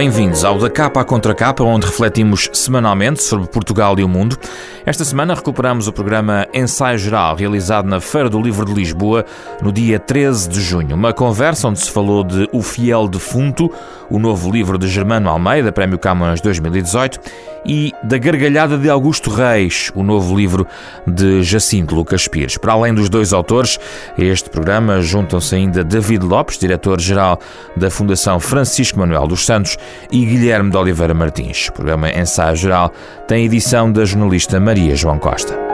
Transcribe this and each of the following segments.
Bem-vindos ao Da Capa à Contra Capa, onde refletimos semanalmente sobre Portugal e o mundo. Esta semana recuperamos o programa Ensaio Geral, realizado na Feira do Livro de Lisboa, no dia 13 de junho. Uma conversa onde se falou de O Fiel Defunto, o novo livro de Germano Almeida, Prémio Camões 2018, e Da Gargalhada de Augusto Reis, o novo livro de Jacinto Lucas Pires. Para além dos dois autores, este programa juntam-se ainda David Lopes, diretor-geral da Fundação Francisco Manuel dos Santos, e Guilherme de Oliveira Martins. O programa Ensaio Geral tem edição da jornalista Maria João Costa.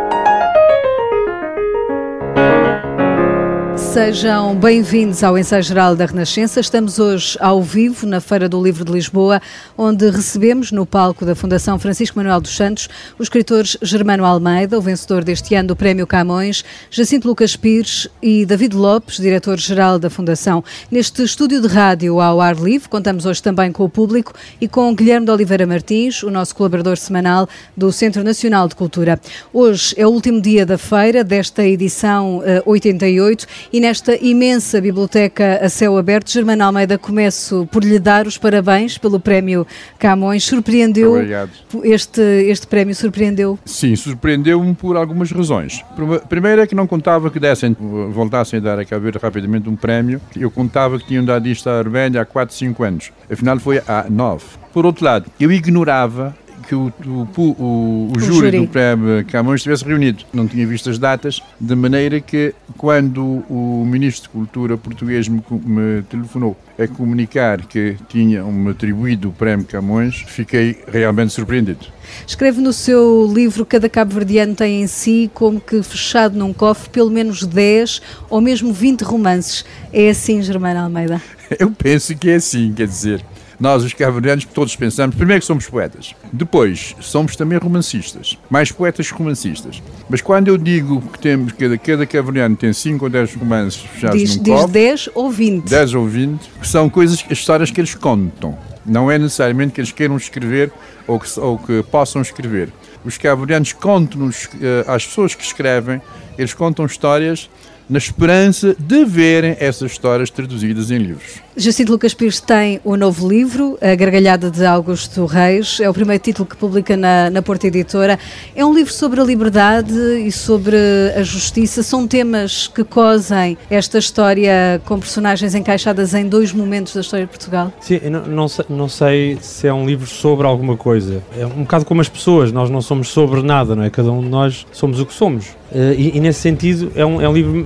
Sejam bem-vindos ao Ensaio Geral da Renascença. Estamos hoje ao vivo na Feira do Livro de Lisboa, onde recebemos no palco da Fundação Francisco Manuel dos Santos os escritores Germano Almeida, o vencedor deste ano do Prémio Camões, Jacinto Lucas Pires e David Lopes, diretor-geral da Fundação. Neste estúdio de rádio ao ar livre, contamos hoje também com o público e com Guilherme de Oliveira Martins, o nosso colaborador semanal do Centro Nacional de Cultura. Hoje é o último dia da feira, desta edição uh, eh, 88, e nesta imensa biblioteca a céu aberto. Germano Almeida, começo por lhe dar os parabéns pelo prémio Camões. Surpreendeu Obrigado. este, este prémio? Surpreendeu? Sim, surpreendeu-me por algumas razões. Primeiro é que não contava que dessem, voltassem a dar a Cabo rapidamente um prémio. Eu contava que tinham dado isto à Arménia há 4, 5 anos. Afinal foi há 9. Por outro lado, eu ignorava que o, o, o, o júri, júri do Prémio Camões estivesse reunido. Não tinha visto as datas, de maneira que quando o Ministro de Cultura português me, me telefonou a comunicar que tinham-me atribuído o Prémio Camões, fiquei realmente surpreendido. Escreve no seu livro Cada Cabo-Verdiano tem em si, como que fechado num cofre, pelo menos 10 ou mesmo 20 romances. É assim, Germano Almeida? Eu penso que é assim, quer dizer, nós, os cabo-verdianos, todos pensamos, primeiro que somos poetas, depois somos também romancistas, mais poetas que romancistas. Mas quando eu digo que temos, cada, cada cabo-verdiano tem 5 ou 10 romances fechados diz, num diz copo... 10 ou 20. 10 ou 20, que são coisas, histórias que eles contam. Não é necessariamente que eles queiram escrever ou que, ou que possam escrever. Os cabo-verdianos contam-nos, uh, às pessoas que escrevem, eles contam histórias na esperança de verem essas histórias traduzidas em livros. Jacinto Lucas Pires tem o novo livro, A Gargalhada de Augusto Reis. É o primeiro título que publica na, na Porta Editora. É um livro sobre a liberdade e sobre a justiça. São temas que cosem esta história com personagens encaixadas em dois momentos da história de Portugal? Sim, não, não, sei, não sei se é um livro sobre alguma coisa. É um bocado como as pessoas, nós não somos sobre nada, não é? Cada um de nós somos o que somos. Uh, e, e, nesse sentido é um, é um livro,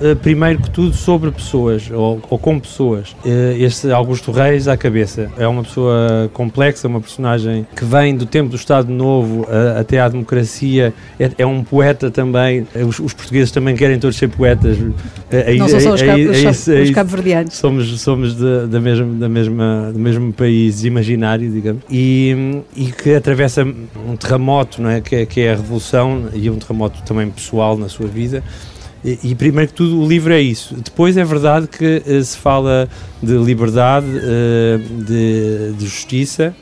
uh, primeiro que tudo, sobre pessoas ou, ou com pessoas. Uh, este Augusto Reis à cabeça. É uma pessoa complexa, uma personagem que vem do tempo do Estado Novo até à democracia. É, é um poeta também. Os, os, portugueses também querem todos ser poetas. Não são só os, os cabo-verdianos. Somos, somos de, da mesma, da mesma, do mesmo país imaginário, digamos. E, e que atravessa um terremoto, não é? Que, é, que é a Revolução e um terremoto também pessoal na sua vida. E, e, primeiro que tudo, o livro é isso. Depois é verdade que uh, se fala de liberdade, uh, de, de, justiça.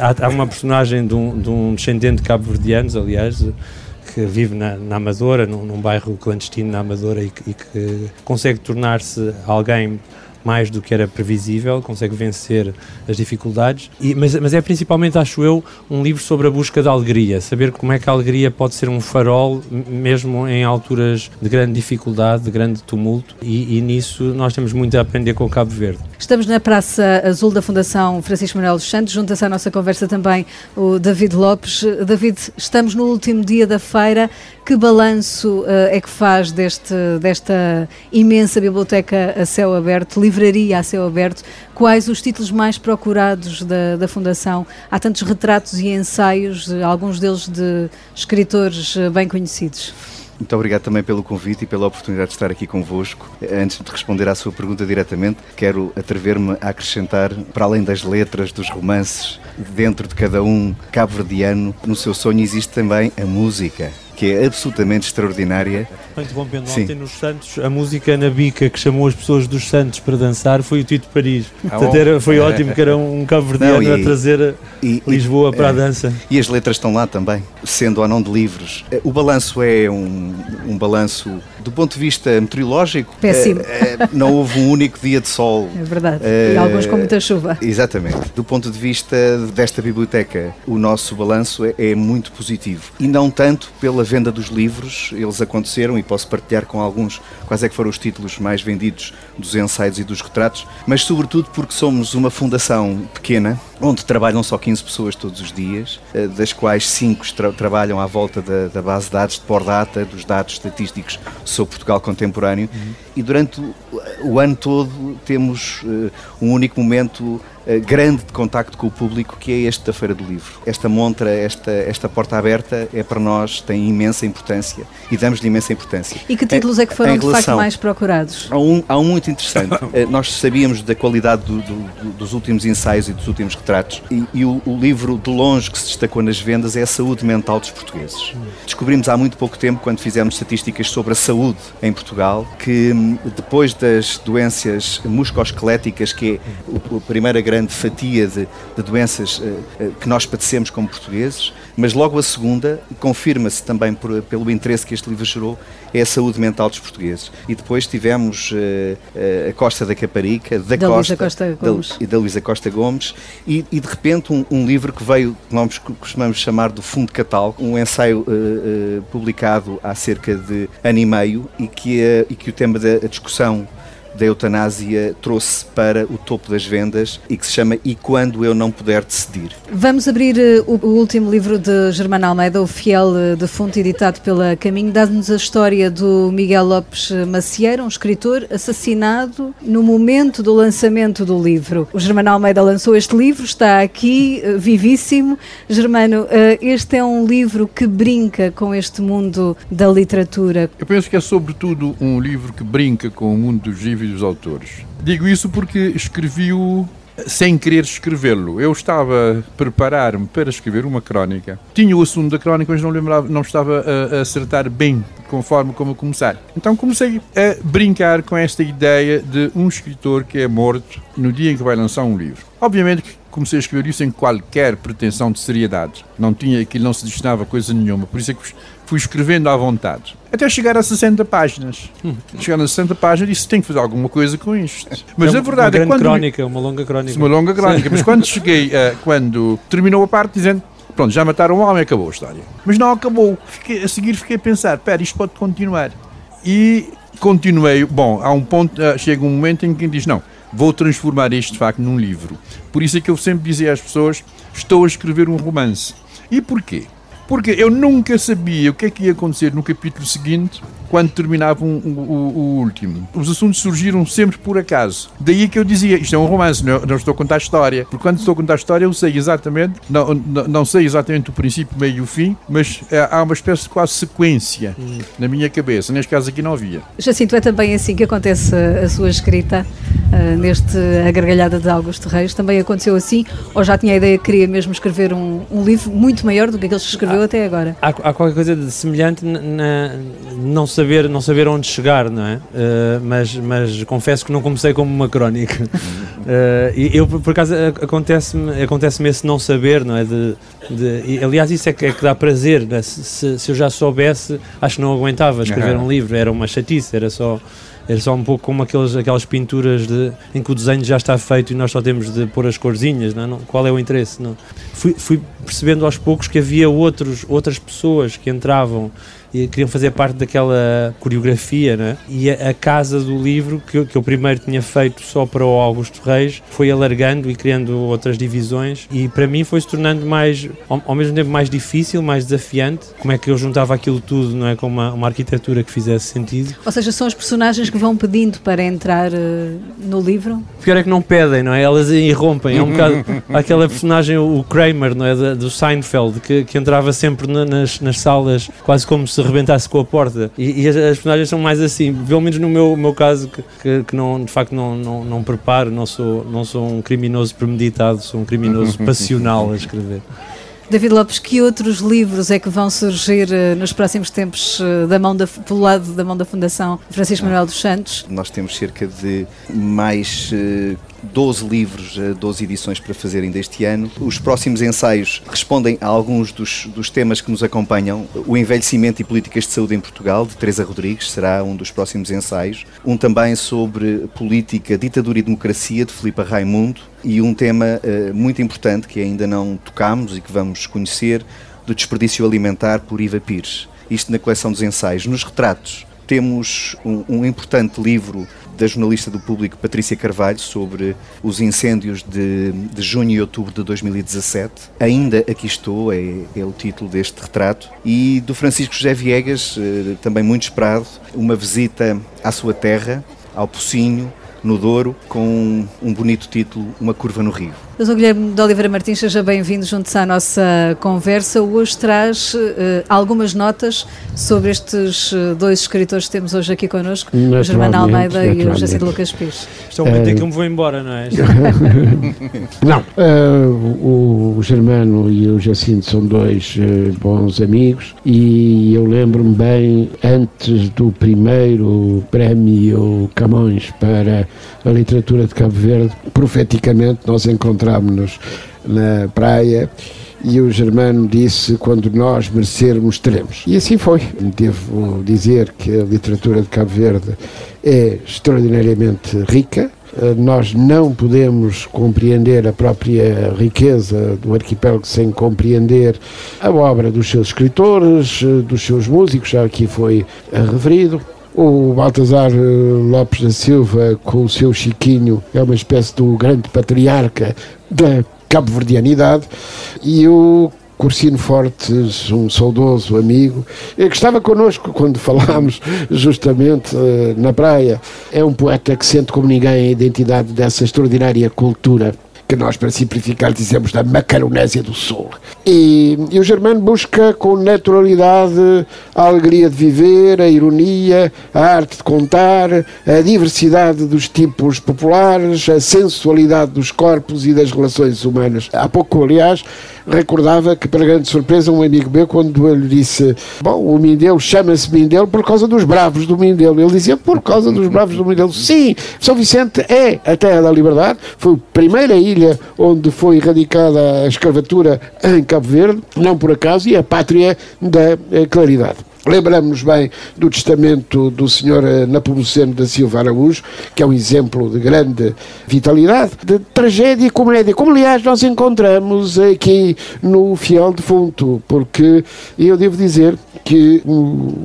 Há, há, uma personagem de um, de um descendente de cabo-verdianos, aliás, que vive na, na Amadora, num, num, bairro clandestino na Amadora e, e que consegue tornar-se alguém mais do que era previsível, consegue vencer as dificuldades. E, mas, mas é principalmente, acho eu, um livro sobre a busca da alegria, saber como é que a alegria pode ser um farol, mesmo em alturas de grande dificuldade, de grande tumulto, e, e nisso nós temos muito a aprender com o Cabo Verde. Estamos na Praça Azul da Fundação Francisco Manuel dos Santos, junta-se à nossa conversa também o David Lopes. David, estamos no último dia da feira. Que balanço uh, é que faz deste, desta imensa biblioteca a céu aberto, livraria a céu aberto? Quais os títulos mais procurados da, da Fundação? Há tantos retratos e ensaios, alguns deles de escritores eh, bem conhecidos. Muito obrigado também pelo convite e pela oportunidade de estar aqui convosco. Antes de responder à sua pergunta diretamente, quero atrever-me a acrescentar, para além das letras, dos romances, dentro de cada um cabo-verdiano, no seu sonho existe também a música que é absolutamente extraordinária. Interrompendo, ontem nos Santos, a música na bica que chamou as pessoas dos Santos para dançar foi o Tito Paris. Ah, Portanto, era, foi ótimo que era um cabo-verdiano a trazer e, Lisboa e, para a é. dança. E as letras estão lá também, sendo ou não de livros. O balanço é um, um balanço Do ponto de vista meteorológico, Péssimo. eh, eh, não houve um único dia de sol. É verdade. Eh, E alguns com muita chuva. Exatamente. Do ponto de vista desta biblioteca, o nosso balanço é, é muito positivo. E não tanto pela venda dos livros, eles aconteceram e posso partilhar com alguns quais é que foram os títulos mais vendidos dos ensaios e dos retratos, mas sobretudo porque somos uma fundação pequena, onde trabalham só 15 pessoas todos os dias, eh, das quais 5 tra trabalham à volta da, da base de dados de Pordata, dos dados estatísticos sobre Portugal contemporâneo, e durante o, o ano todo temos eh, um único momento grande de contacto com o público que é este da Feira do Livro. Esta montra, esta, esta porta aberta é para nós, tem imensa importância e damos-lhe imensa importância. E que títulos é que foram de facto mais procurados? Há um, há um muito interessante. Eh, Nós sabíamos da qualidade do- do- do- dos últimos ensaios e dos últimos retratos, e, e o, o livro de longe que se destacou nas vendas é a saúde mental dos portugueses. Descobrimos há muito pouco tempo, quando fizemos estatísticas sobre a saúde em Portugal, que hum, depois das doenças musculoesqueléticas, que é o- a primeira grande fatia de, de doenças eh, que nós padecemos como portugueses, mas logo a segunda, confirma-se também por- pelo interesse que este livro gerou, é a saúde mental dos portugueses. E depois tivemos eh, eh, a Costa da Caparica, da, Da Costa, Costa da- Gomes. e da Luísa Costa Gomes, e, e de repente um, um livro que veio, que nós costumamos chamar do Fundo Catal, um ensaio publicado há cerca de ano e meio e que, e que o tema da discussão da eutanásia trouxe para o topo das vendas e que se chama E Quando Eu Não Puder Decidir. Vamos abrir eh, o, o último livro de Germano Almeida, O Fiel eh, Defunto, editado pela Caminho. Dá-nos a história do Miguel Lopes Macieira, um escritor assassinado no momento do lançamento do livro. O Germano Almeida lançou este livro, está aqui, eh, vivíssimo. Germano, este é um livro que brinca com este mundo da literatura. Eu penso que é sobretudo um livro que brinca com o mundo dos livros dos autores. Digo isso porque escrevi-o sem querer escrevê-lo. Eu estava a preparar-me para escrever uma crónica. Tinha o assunto da crónica, mas não, lembrava, não estava a, a acertar bem conforme como começar. Então comecei a brincar com esta ideia de um escritor que é morto no dia em que vai lançar um livro. Obviamente que comecei a escrever isso sem qualquer pretensão de seriedade. Não tinha aquilo, não se destinava a coisa nenhuma. Por isso é que fui escrevendo à vontade. Até chegar a 60 páginas. Chegar a 60 páginas disse, tenho que fazer alguma coisa com isto. Mas é a verdade uma é quando... crónica, uma longa crónica. Uma longa crónica. Mas quando cheguei, a, quando terminou a parte dizendo, pronto, já mataram o homem, acabou a história. Mas não acabou. Fiquei- a seguir fiquei a pensar, espera, isto pode continuar. E continuei. Bom, há um ponto, ah, chega um momento em que diz, não, vou transformar isto de facto num livro. Por isso é que eu sempre dizia às pessoas, estou a escrever um romance. E porquê? Porque eu nunca sabia o que é que ia acontecer no capítulo seguinte quando terminava um- um- o, o último. Os assuntos surgiram sempre por acaso. Daí que eu dizia, isto é um romance, não, não estou a contar a história. Porque quando estou a contar a história eu sei exatamente, não, não, não sei exatamente o princípio, meio e o fim, mas eh, há uma espécie de quase sequência na minha cabeça. Neste caso aqui não havia. Jacinto, é também assim que acontece a, sua escrita ah, neste A Gargalhada de Augusto Reis? Também aconteceu assim? Ou já tinha a ideia que queria mesmo escrever um, um livro muito maior do que aqueles que escreveu até agora? Há, há qualquer coisa de semelhante na, na- não, saber, não saber onde chegar, não é? Eh, mas, mas confesso que não comecei como uma crónica. Eh, e eu, por acaso, acontece-me acontece esse não saber, não é? De, de- e, aliás, isso é que, é que dá prazer. é? Se, se- se eu já soubesse, acho que não aguentava escrever Aham. um livro, era uma chatice, era só. Era só um pouco como aqueles, aquelas pinturas de, em que o desenho já está feito e nós só temos de pôr as corzinhas, não é? Não- qual é o interesse? Não? Fui, fui percebendo aos poucos que havia outros, outras pessoas que entravam e queriam fazer parte daquela coreografia, não é? E a, a casa do livro, que, eu- que eu primeiro tinha feito só para o Augusto Reis, foi alargando e criando outras divisões e para mim foi se tornando mais, ao, ao mesmo tempo mais difícil, mais desafiante. Como é que eu juntava aquilo tudo, não é? Com uma, uma arquitetura que fizesse sentido. Ou seja, são os personagens que vão pedindo para entrar eh, no livro? O pior é que não pedem, não é? Elas irrompem. É um bocado aquela personagem, o Kramer, não é? Do Seinfeld, que, que entrava sempre na- nas, nas salas quase como se rebentasse com a porta. E, e as, as personagens são mais assim, pelo menos no meu, meu caso, que, que, que não, de facto não, não, não preparo, não sou, não sou um criminoso premeditado, sou um criminoso passional a escrever. David Lopes, que outros livros é que vão surgir eh, nos próximos tempos eh, da mão da, pelo lado da mão da Fundação Francisco Manuel dos Santos? Nós temos cerca de mais eh, 12 livros, 12 eh, edições para fazer ainda este ano. Os próximos ensaios respondem a alguns dos, dos temas que nos acompanham. O envelhecimento e políticas de saúde em Portugal, de Teresa Rodrigues, será um dos próximos ensaios. Um também sobre política, ditadura e democracia, de Filipe Raimundo. E um tema uh, muito importante que ainda não tocámos e que vamos conhecer, do desperdício alimentar por Iva Pires. Isto na coleção dos ensaios. Nos retratos, temos um, um, importante livro da jornalista do público Patrícia Carvalho sobre os incêndios de, de junho e outubro de 2017. Ainda aqui estou, é, é, o título deste retrato. E do Francisco José Viegas, eh, também muito esperado, uma visita à sua terra, ao Pocinho, no Douro, com um bonito título, Uma Curva no Rio. Doutor Guilherme de Oliveira Martins, seja bem-vindo junto à nossa conversa. Hoje traz uh, algumas notas sobre estes uh, dois escritores que temos hoje aqui connosco, o Germano Almeida e o Jacinto Lucas Pires. Isto é um momento em que eu me vou embora, não é? não, uh, o Germano e o Jacinto são dois bons amigos e eu lembro-me bem, antes do primeiro prémio Camões para a literatura de Cabo Verde, profeticamente nós encontramos encontrámos-nos na praia e o Germano disse: Quando nós merecermos, teremos. E assim foi. Devo dizer que a literatura de Cabo Verde é extraordinariamente rica. Nós não podemos compreender a própria riqueza do arquipélago sem compreender a obra dos seus escritores, dos seus músicos, já aqui foi referido. O Baltazar eh, Lopes da Silva, com o seu Chiquinho, é uma espécie do grande patriarca da cabo-verdianidade, e o Cursino Fortes, um saudoso amigo, eh, que estava connosco quando falámos justamente eh, na praia. É um poeta que sente como ninguém a identidade dessa extraordinária cultura que nós, para simplificar, dizemos da Macaronésia do Sul. E, e, o Germano busca com naturalidade a alegria de viver, a ironia, a arte de contar, a diversidade dos tipos populares, a sensualidade dos corpos e das relações humanas. Há pouco, aliás, recordava que, para grande surpresa, um amigo meu, quando eu lhe disse: Bom, o Mindelo chama-se Mindelo por causa dos bravos do Mindelo. Ele dizia: Por causa dos bravos do Mindelo. Sim, São Vicente é a terra da liberdade, foi a primeira ilha onde foi erradicada a escravatura em Cabo Verde, não por acaso, e a pátria da eh, claridade. Lembramos-nos bem do testamento do Sr. Eh, Napomuceno da Silva Araújo, que é um exemplo de grande vitalidade, de tragédia e comédia, como aliás nós encontramos aqui no Fiel Defunto, porque eu devo dizer que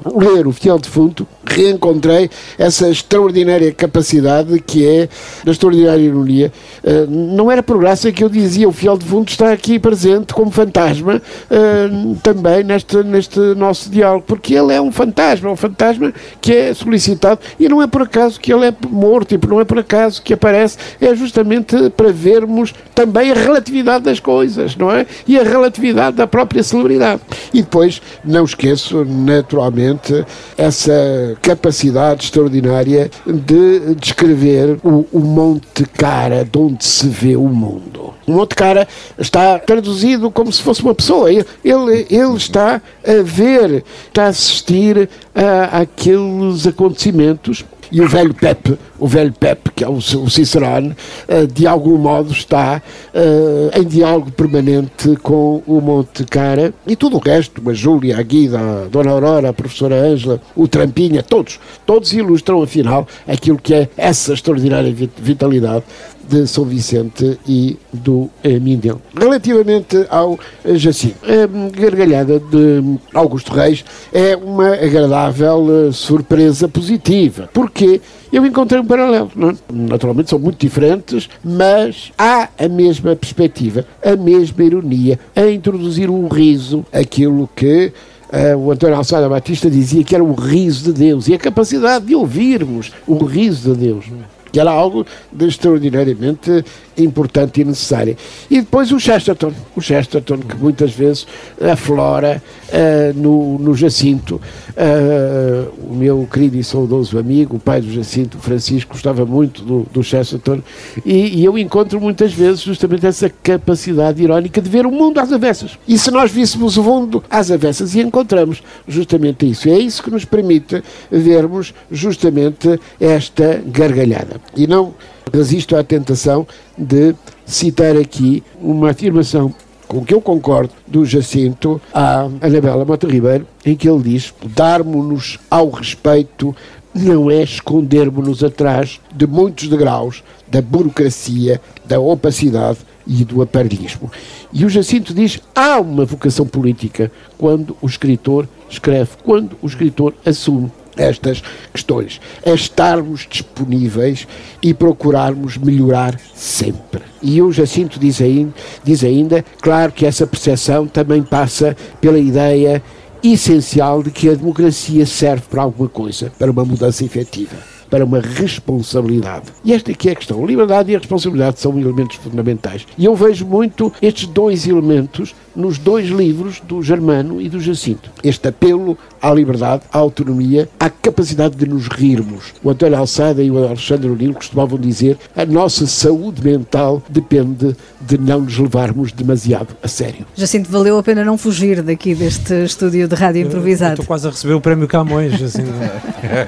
ao ler o Fiel Defunto reencontrei essa extraordinária capacidade que é da extraordinária ironia. Eh, não era por graça que eu dizia o Fiel Defunto está aqui presente como fantasma eh, também neste, neste nosso diálogo, porque que ele é um fantasma, um fantasma que é solicitado e não é por acaso que ele é morto e não é por acaso que aparece, é justamente para vermos também a relatividade das coisas, não é? E a relatividade da própria celebridade. E depois, não esqueço, naturalmente, essa capacidade extraordinária de descrever o, o Monte Cara de onde se vê o mundo. O Monte Cara está traduzido como se fosse uma pessoa. Ele, ele está a ver, está a assistir a, aqueles acontecimentos e o velho Pepe, o velho Pepe, que é o, Cicerone, uh, de algum modo está uh, em diálogo permanente com o Monte Cara e tudo o resto, a Júlia, a Guida, a Dona Aurora, a professora Ângela, o Trampinha, todos, todos ilustram afinal aquilo que é essa extraordinária vitalidade de São Vicente e do eh, Mindelo. Relativamente ao eh, Jacinto, a gargalhada de Augusto Reis é uma agradável eh, surpresa positiva, porque eu encontrei um paralelo. Não? É? Naturalmente são muito diferentes, mas há a mesma perspectiva, a mesma ironia, a introduzir um riso, aquilo que Uh, o António Alçada Batista dizia que era o riso de Deus e a capacidade de ouvirmos o riso de Deus. É? que era algo de extraordinariamente importante e necessário. E depois o Chesterton, o Chesterton que muitas vezes aflora uh, no, no Jacinto. Uh, o meu querido e saudoso amigo, o pai do Jacinto, Francisco, gostava muito do, do Chesterton e, e, eu encontro muitas vezes justamente essa capacidade irónica de ver o mundo às avessas. E se nós víssemos o mundo às avessas e encontramos justamente isso, é isso que nos permite vermos justamente esta gargalhada. E não resisto à tentação de citar aqui uma afirmação com que eu concordo, do Jacinto à Anabela Mota Ribeiro, em que ele diz: darmos-nos ao respeito não é escondermos-nos atrás de muitos degraus da burocracia, da opacidade e do aparelhismo. E o Jacinto diz: há uma vocação política quando o escritor escreve, quando o escritor assume estas questões. É estarmos disponíveis e procurarmos melhorar sempre. E o Jacinto diz ainda, diz ainda, claro que essa percepção também passa pela ideia essencial de que a democracia serve para alguma coisa, para uma mudança efetiva para uma responsabilidade. E esta aqui é a questão. A liberdade e a responsabilidade são elementos fundamentais. E eu vejo muito estes dois elementos nos dois livros do Germano e do Jacinto. Este apelo à liberdade, à autonomia, à capacidade de nos rirmos. O António Alçada e o Alexandre Unil costumavam dizer a nossa saúde mental depende de não nos levarmos demasiado a sério. Jacinto, valeu a pena não fugir daqui deste estúdio de rádio improvisado. Estou quase a receber o prémio Camões, assim,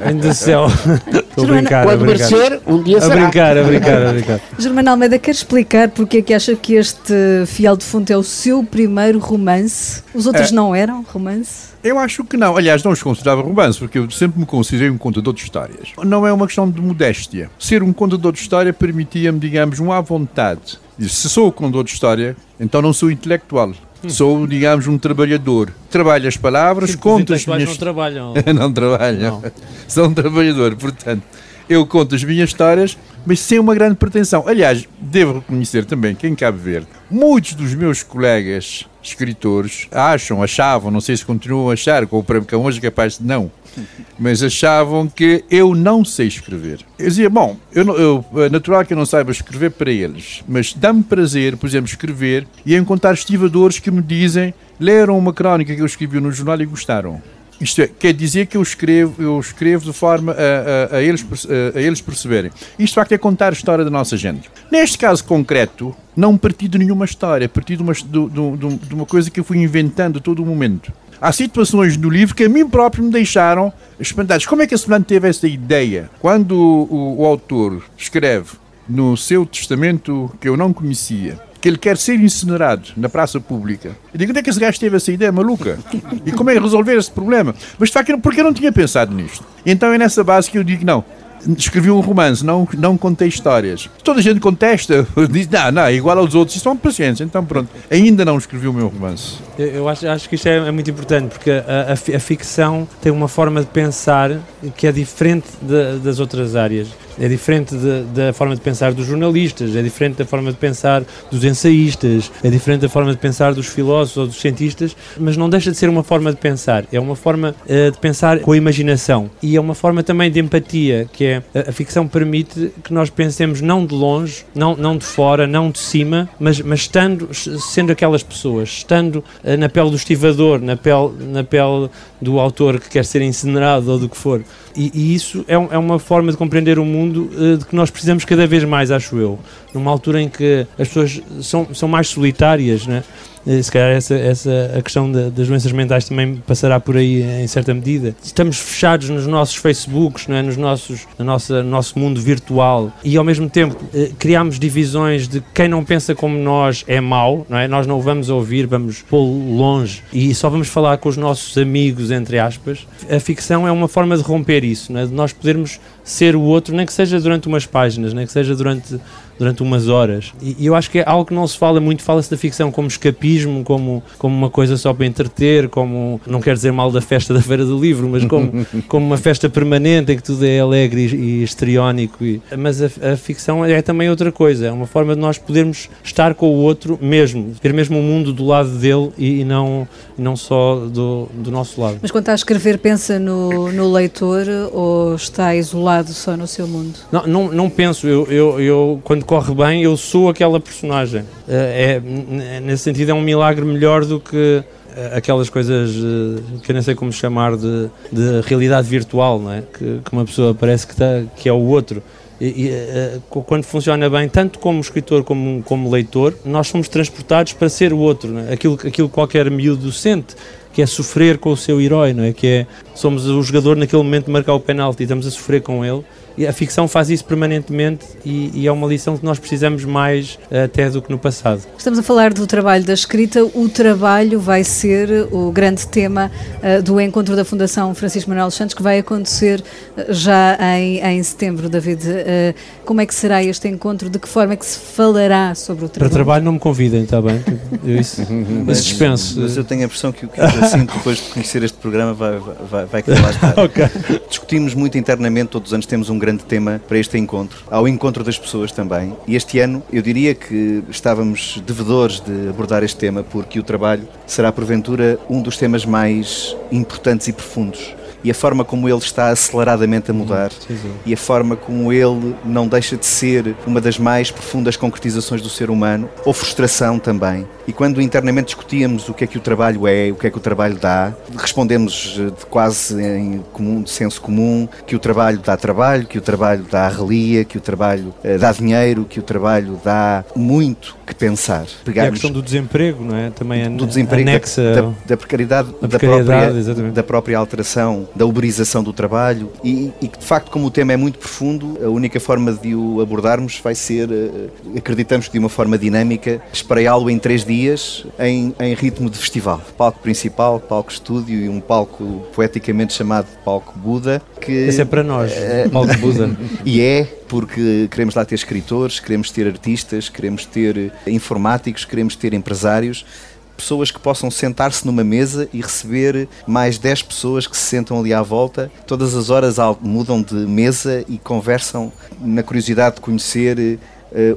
ainda céu. Estou a brincar, Quando a brincar. merecer, um dia A será. brincar, a brincar, a brincar. Germano Almeida, quer explicar porque é que acha que este Fiel de Fonte é o seu primeiro romance? Os outros É. não eram romance? Eu acho que não. Aliás, não os considerava romance, porque eu sempre me considerei um contador de histórias. Não é uma questão de modéstia. Ser um contador de história permitia-me, digamos, um à vontade. E se sou um contador de história, então não sou intelectual. Sou, digamos, um trabalhador. Trabalho as palavras, Os conto as minhas... não trabalham. não trabalham. Sou um trabalhador, portanto, eu conto as minhas histórias, mas sem uma grande pretensão. Aliás, devo reconhecer também que em Cabo Verde, muitos dos meus colegas escritores acham, achavam, não sei se continuam a achar, com o Prémio Camões é capaz de não, mas achavam que eu não sei escrever. Eu dizia, bom, eu, eu, é natural que eu não saiba escrever para eles, mas dá-me prazer, por exemplo, escrever e encontrar estivadores que me dizem, leram uma crónica que eu escrevi no jornal e gostaram. Isto é, quer dizer que eu escrevo, eu escrevo de forma a, a- a eles, a, a eles perceberem. Isto, de facto, é contar a história da nossa gente. Neste caso concreto, não parti de nenhuma história, parti de uma, de, de- de uma coisa que eu fui inventando a todo o momento. Há situações no livro que a mim próprio me deixaram espantados. Como é que esse fulano teve essa ideia? Quando o, o- o autor escreve no seu testamento que eu não conhecia, que ele quer ser incinerado na praça pública. Eu digo, onde é que esse gajo teve essa ideia maluca? E como é resolver esse problema? Mas de facto, porque eu não tinha pensado nisto. Então é nessa base que eu digo, não, escrevi um romance, não, não contei histórias. Toda a gente contesta, diz, não, não, é igual aos outros, isto é paciência. Então pronto, ainda não escrevi o meu romance. Eu, eu acho, acho que isto é, é muito importante porque a, a a ficção tem uma forma de pensar que é diferente da- das outras áreas. É diferente de- da forma de pensar dos jornalistas, é diferente da forma de pensar dos ensaístas, é diferente da forma de pensar dos filósofos ou dos cientistas, mas não deixa de ser uma forma de pensar. É uma forma eh, de pensar com a imaginação e é uma forma também de empatia, que é a, a ficção permite que nós pensemos não de longe, não, não de fora, não de cima, mas, mas estando, sendo aquelas pessoas, estando eh, na pele do estivador, na pele, na pele do autor que quer ser incinerado ou do que for. E, e isso é, é uma forma de compreender o mundo eh, de que nós precisamos cada vez mais, acho eu. Numa altura em que as pessoas são, são mais solitárias, né? Se calhar essa, essa, a questão da- das doenças mentais também passará por aí em certa medida. Estamos fechados nos nossos Facebooks, não é? nos nossos, no nosso mundo virtual e ao mesmo tempo eh, criamos divisões de quem não pensa como nós é mau, não é? Nós não o vamos ouvir, vamos pô-lo longe e só vamos falar com os nossos amigos, entre aspas. A ficção é uma forma de romper isso, não é? de nós podermos ser o outro, nem que seja durante umas páginas, nem que seja durante durante umas horas. E, e eu acho que é algo que não se fala muito, fala-se da ficção como escapismo, como, como uma coisa só para entreter, como, não quero dizer mal da festa da Feira do Livro, mas como, como uma festa permanente em que tudo é alegre e, e histriónico. E, mas a, a ficção é também outra coisa, é uma forma de nós podermos estar com o outro mesmo, ver mesmo o mundo do lado dele e, e não, não só do, do nosso lado. Mas quando está a escrever, pensa no, no leitor ou está isolado só no seu mundo? Não, não, não penso, eu, eu, eu quando corre bem, eu sou aquela personagem. Eh, É, n- nesse sentido, é um milagre melhor do que eh, aquelas coisas eh, que eu nem sei como chamar de, de realidade virtual, não é? que, que uma pessoa parece que, tá, que é o outro. E, e, eh, co- quando funciona bem, tanto como escritor como, como leitor, nós somos transportados para ser o outro, é? aquilo, aquilo que qualquer miúdo sente, que é sofrer com o seu herói, não é? Que é somos o jogador naquele momento de marcar o penalti e estamos a sofrer com ele. A ficção faz isso permanentemente e, e, é uma lição que nós precisamos mais até do que no passado. Estamos a falar do trabalho da escrita. O trabalho vai ser o grande tema uh, do encontro da Fundação Francisco Manuel Santos, que vai acontecer uh, já em, em setembro, David. Uh, como é que será este encontro? De que forma é que se falará sobre o trabalho? Para trabalho não me convidem, está bem? Eu isso, isso dispenso. Mas eu tenho a impressão que o que eu sinto depois de conhecer este programa vai, vai, vai lá estar. okay. Discutimos muito internamente, todos os anos temos um grande tema para este encontro, ao encontro das pessoas também. E este ano eu diria que estávamos devedores de abordar este tema, porque o trabalho será porventura um dos temas mais importantes e profundos e a forma como ele está aceleradamente a mudar sim, sim. e a forma como ele não deixa de ser uma das mais profundas concretizações do ser humano, ou frustração também. E quando internamente discutíamos o que é que o trabalho é, o que é que o trabalho dá, respondemos eh, quase em comum, de senso comum que o trabalho dá trabalho, que o trabalho dá relia, que o trabalho uh, dá dinheiro, que o trabalho dá muito que pensar. Pegarmos e a questão do desemprego, não é? Também do desemprego, anexa da, da, precariedade, da, precariedade própria, da própria alteração da uberização do trabalho e, e que de facto como o tema é muito profundo, a única forma de o abordarmos vai ser, eh, acreditamos que de uma forma dinâmica, espreá-lo em três dias em, em ritmo de festival. Palco principal, palco estúdio e um palco poeticamente chamado palco Buda. Que, Esse é para nós, é, palco Buda. e é porque queremos lá ter escritores, queremos ter artistas, queremos ter informáticos, queremos ter empresários pessoas que possam sentar-se numa mesa e receber mais 10 pessoas que se sentam ali à volta. Todas as horas mudam de mesa e conversam na curiosidade de conhecer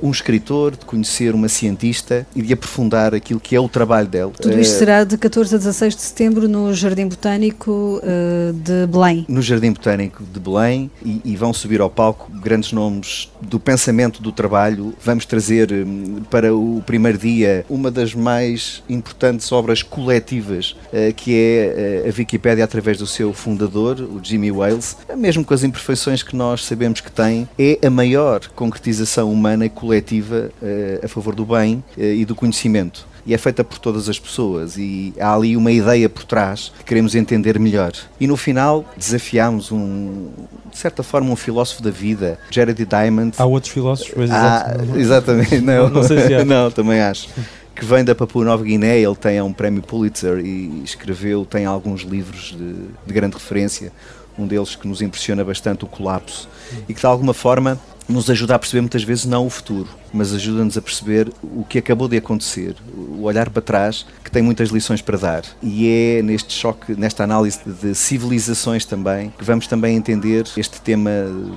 um escritor, de conhecer uma cientista e de aprofundar aquilo que é o trabalho dela. Tudo isto uh, será de 14 a 16 de setembro no Jardim Botânico uh, de Belém. No Jardim Botânico de Belém e, e, vão subir ao palco grandes nomes do pensamento do trabalho. Vamos trazer um, para o primeiro dia uma das mais importantes obras coletivas que é a Wikipédia através do seu fundador, o Jimmy Wales. Mesmo com as imperfeições que nós sabemos que tem, é a maior concretização humana humana e coletiva uh, a favor do bem uh, e do conhecimento. E é feita por todas as pessoas, e há ali uma ideia por trás que queremos entender melhor. E no final desafiámos um, de certa forma, um filósofo da vida, Jared Diamond. Há outros filósofos, mas ah, exatamente, não, não, sei se é. não, também acho que vem da Papua Nova Guiné, ele tem um prémio Pulitzer e escreveu, tem alguns livros de, de grande referência, um deles que nos impressiona bastante, o Colapso, e que de alguma forma nos ajuda a perceber muitas vezes não o futuro, mas ajuda-nos a perceber o que acabou de acontecer, o olhar para trás, que tem muitas lições para dar. E é neste choque, nesta análise de civilizações também, que vamos também entender este tema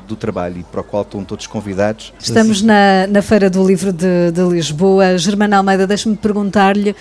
do trabalho e para o qual estão todos convidados. Estamos na, na Feira do Livro de, de Lisboa. Germana Almeida, deixe-me perguntar-lhe uh,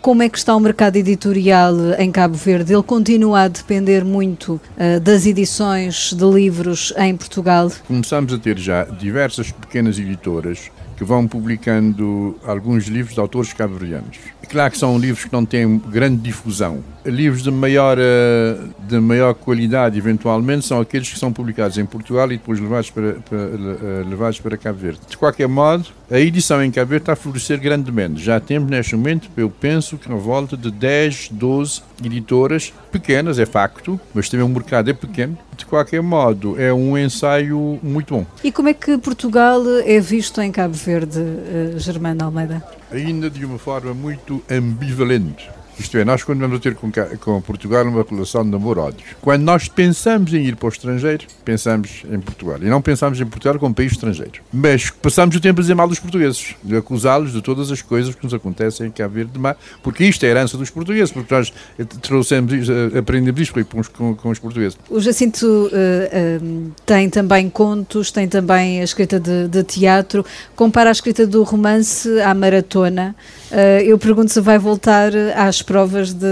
como é que está o mercado editorial em Cabo Verde. Ele continua a depender muito uh, das edições de livros em Portugal? Começamos a ter já diversas pequenas editoras que vão publicando alguns livros de autores cabo-verdianos. Claro que são livros que não têm grande difusão. Livros de maior, eh, de maior qualidade, eventualmente, são aqueles que são publicados em Portugal e depois levados para, para, eh, levados para Cabo Verde. De qualquer modo, a edição em Cabo Verde está a florescer grandemente. Já temos, neste momento, eu penso que na volta de 10, 12 editoras pequenas, é facto, mas também o mercado é pequeno. De qualquer modo, é um ensaio muito bom. E como é que Portugal é visto em Cabo Verde, uh, Germano Almeida? Ainda de uma forma muito ambivalente. Isto é, nós quando vamos ter com, com Portugal uma relação de namoro-ódio. Quando nós pensamos em ir para o estrangeiro, pensamos em Portugal. E não pensamos em Portugal como país estrangeiro. Mas passamos o tempo a dizer mal dos portugueses, de acusá-los de todas as coisas que nos acontecem em Cabo Verde de Mar, porque isto é herança dos portugueses, porque nós trouxemos, eh, aprendemos isto com, com, com os portugueses. O Jacinto uh, uh, tem também contos, tem também a escrita de, de, teatro. Compara a escrita do romance à maratona. Uh, eu pergunto se vai voltar às provas de,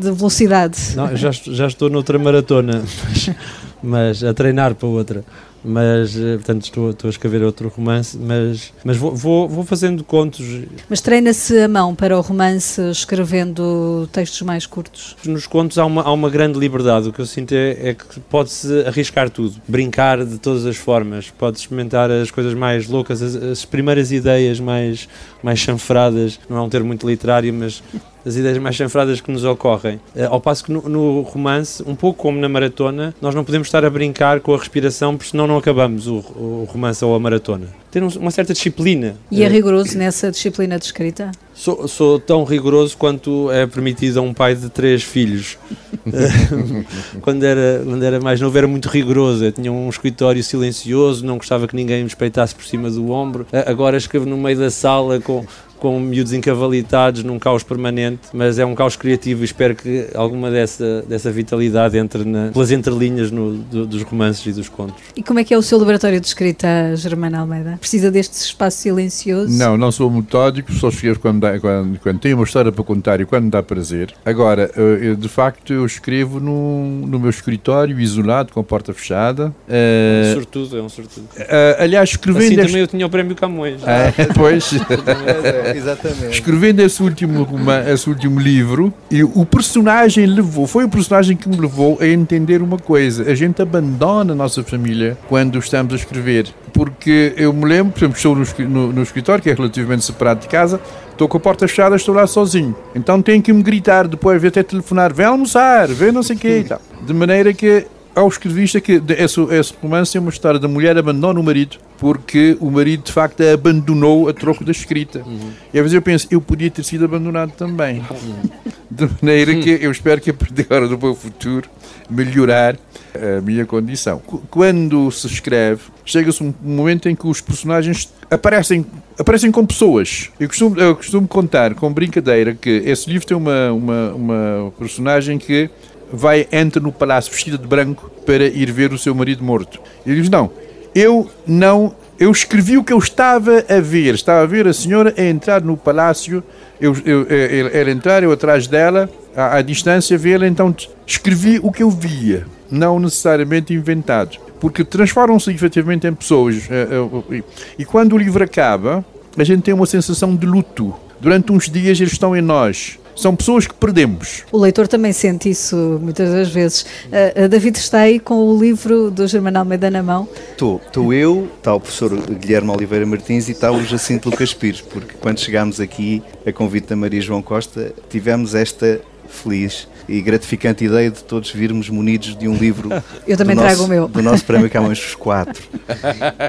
de velocidade. Não, já, já estou noutra maratona, mas, mas a treinar para outra mas eh, portanto estou, estou a escrever outro romance, mas, mas vou, vou, vou fazendo contos. Mas treina-se a mão para o romance escrevendo textos mais curtos? Nos contos há uma, há uma grande liberdade, o que eu sinto é, é que pode-se arriscar tudo, brincar de todas as formas, pode experimentar as coisas mais loucas, as, as primeiras ideias mais, mais chanfradas, não é um termo muito literário, mas das ideias mais chanfradas que nos ocorrem. Uh, ao passo que no, no, romance, um pouco como na maratona, nós não podemos estar a brincar com a respiração, porque senão não acabamos o, o romance ou a maratona. Ter um, uma certa disciplina. E é rigoroso nessa disciplina de escrita? Sou, sou, tão rigoroso quanto é permitido a um pai de três filhos. quando, era, quando era mais novo era muito rigoroso. Eu tinha um escritório silencioso, não gostava que ninguém me espreitasse por cima do ombro. Agora escrevo no meio da sala com com miúdos encavalitados num caos permanente, mas é um caos criativo e espero que alguma dessa, dessa vitalidade entre na, pelas entrelinhas no, do, dos romances e dos contos. E como é que é o seu laboratório de escrita, Germana Almeida? Precisa deste espaço silencioso? Não, não sou metódico, só escrevo quando, dá, quando, quando tenho uma história para contar e quando dá prazer. Agora, eu, de facto, eu escrevo no, no meu escritório, isolado, com a porta fechada. É um sortudo, é um sortudo. Uh, aliás, escrevendo... Assim também eu tinha o prémio Camões. É, pois... Exatamente. Escrevendo esse último, esse último livro, e o personagem levou, foi o personagem que me levou a entender uma coisa. A gente abandona a nossa família quando estamos a escrever. Porque eu me lembro, por exemplo, estou no, no, no escritório, que é relativamente separado de casa, estou com a porta fechada, estou lá sozinho. Então tenho que me gritar depois, até telefonar, vem almoçar, vem não sei o quê e tal. De maneira que ao é que esse, esse romance é uma história da mulher abandona o marido porque o marido de facto a abandonou a troco da escrita. Uhum. E às vezes eu penso, eu podia ter sido abandonado também. Uhum. De maneira que eu espero que a partir agora do meu futuro melhorar a minha condição. Quando se escreve, chega-se um momento em que os personagens aparecem, aparecem com pessoas. Eu costumo, eu costumo contar com brincadeira que esse livro tem uma, uma, uma personagem que vai, entra no palácio vestida de branco para ir ver o seu marido morto. Ele diz: Não, eu não. Eu escrevi o que eu estava a ver. Estava a ver a senhora a entrar no palácio, eu, eu, eu, ela entrar, eu atrás dela, à, à distância, vê-la. Então escrevi o que eu via, não necessariamente inventado. Porque transformam-se efetivamente em pessoas. Eh, eh, e quando o livro acaba, a gente tem uma sensação de luto. Durante uns dias eles estão em nós são pessoas que perdemos. O leitor também sente isso muitas das vezes. Uh, David está aí com o livro do Germano Almeida na mão. Estou. Estou eu, está o professor Guilherme Oliveira Martins e está o Jacinto Lucas Pires, porque quando chegámos aqui, a convite da Maria João Costa, tivemos esta feliz e gratificante ideia de todos virmos munidos de um livro. Eu também trago nosso, o meu. Do nosso prémio Camões os quatro.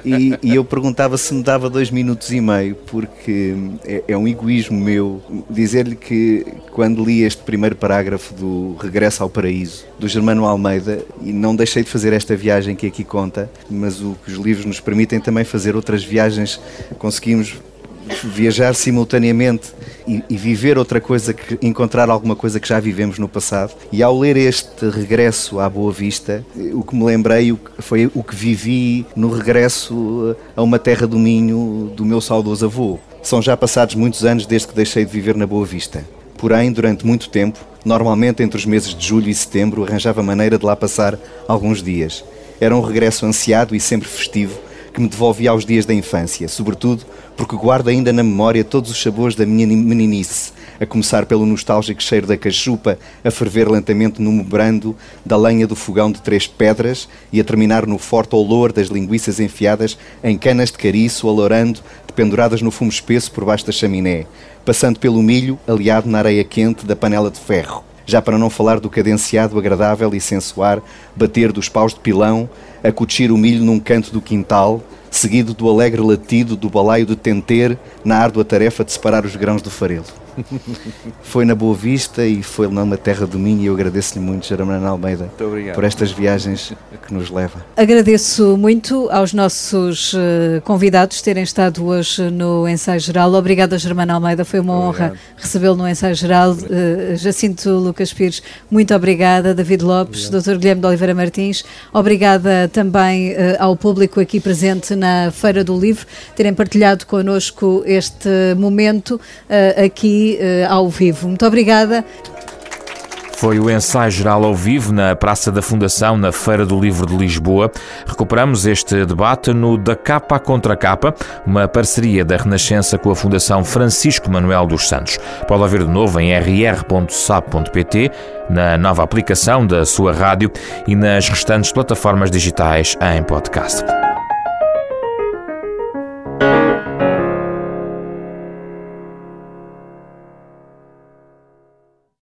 E, e, eu perguntava se me dava dois minutos e meio, porque é, é um egoísmo meu dizer-lhe que quando li este primeiro parágrafo do Regresso ao Paraíso, do Germano Almeida, e não deixei de fazer esta viagem que aqui conta, mas o que os livros nos permitem também fazer outras viagens, conseguimos viajar simultaneamente e, e, viver outra coisa, que encontrar alguma coisa que já vivemos no passado. E ao ler este regresso à Boa Vista, o que me lembrei foi o que vivi no regresso a uma terra do Minho do meu saudoso avô. São já passados muitos anos desde que deixei de viver na Boa Vista. Porém, durante muito tempo, normalmente entre os meses de julho e setembro, arranjava maneira de lá passar alguns dias. Era um regresso ansiado e sempre festivo que me devolvia aos dias da infância, sobretudo porque guardo ainda na memória todos os sabores da minha meninice, a começar pelo nostálgico cheiro da cachupa a ferver lentamente no brando da lenha do fogão de três pedras e a terminar no forte olor das linguiças enfiadas em canas de cariço, alourando, dependuradas no fumo espesso por baixo da chaminé, passando pelo milho aliado na areia quente da panela de ferro. Já para não falar do cadenciado agradável e sensuar bater dos paus de pilão, a cutir o milho num canto do quintal, seguido do alegre latido do balaio de tenter na árdua tarefa de separar os grãos do farelo. Foi na Boa Vista e foi numa terra do Minho e eu agradeço-lhe muito, Jaramana Almeida, por estas viagens que nos leva. Agradeço muito aos nossos uh, convidados terem estado hoje no Ensaio Geral. Obrigada, Germana Almeida, foi uma honra recebê-lo no Ensaio Geral. Uh, Jacinto Lucas Pires, muito obrigada. David Lopes, Dr. Guilherme de Oliveira Martins, obrigada também uh, ao público aqui presente na Feira do Livro, terem partilhado connosco este momento aqui ao vivo. Muito obrigada. Foi o ensaio geral ao vivo na Praça da Fundação, na Feira do Livro de Lisboa. Recuperamos este debate no Da Capa Contra Capa, uma parceria da Renascença com a Fundação Francisco Manuel dos Santos. Pode ouvir de novo em rr.sap.pt, na nova aplicação da sua rádio e nas restantes plataformas digitais em podcast.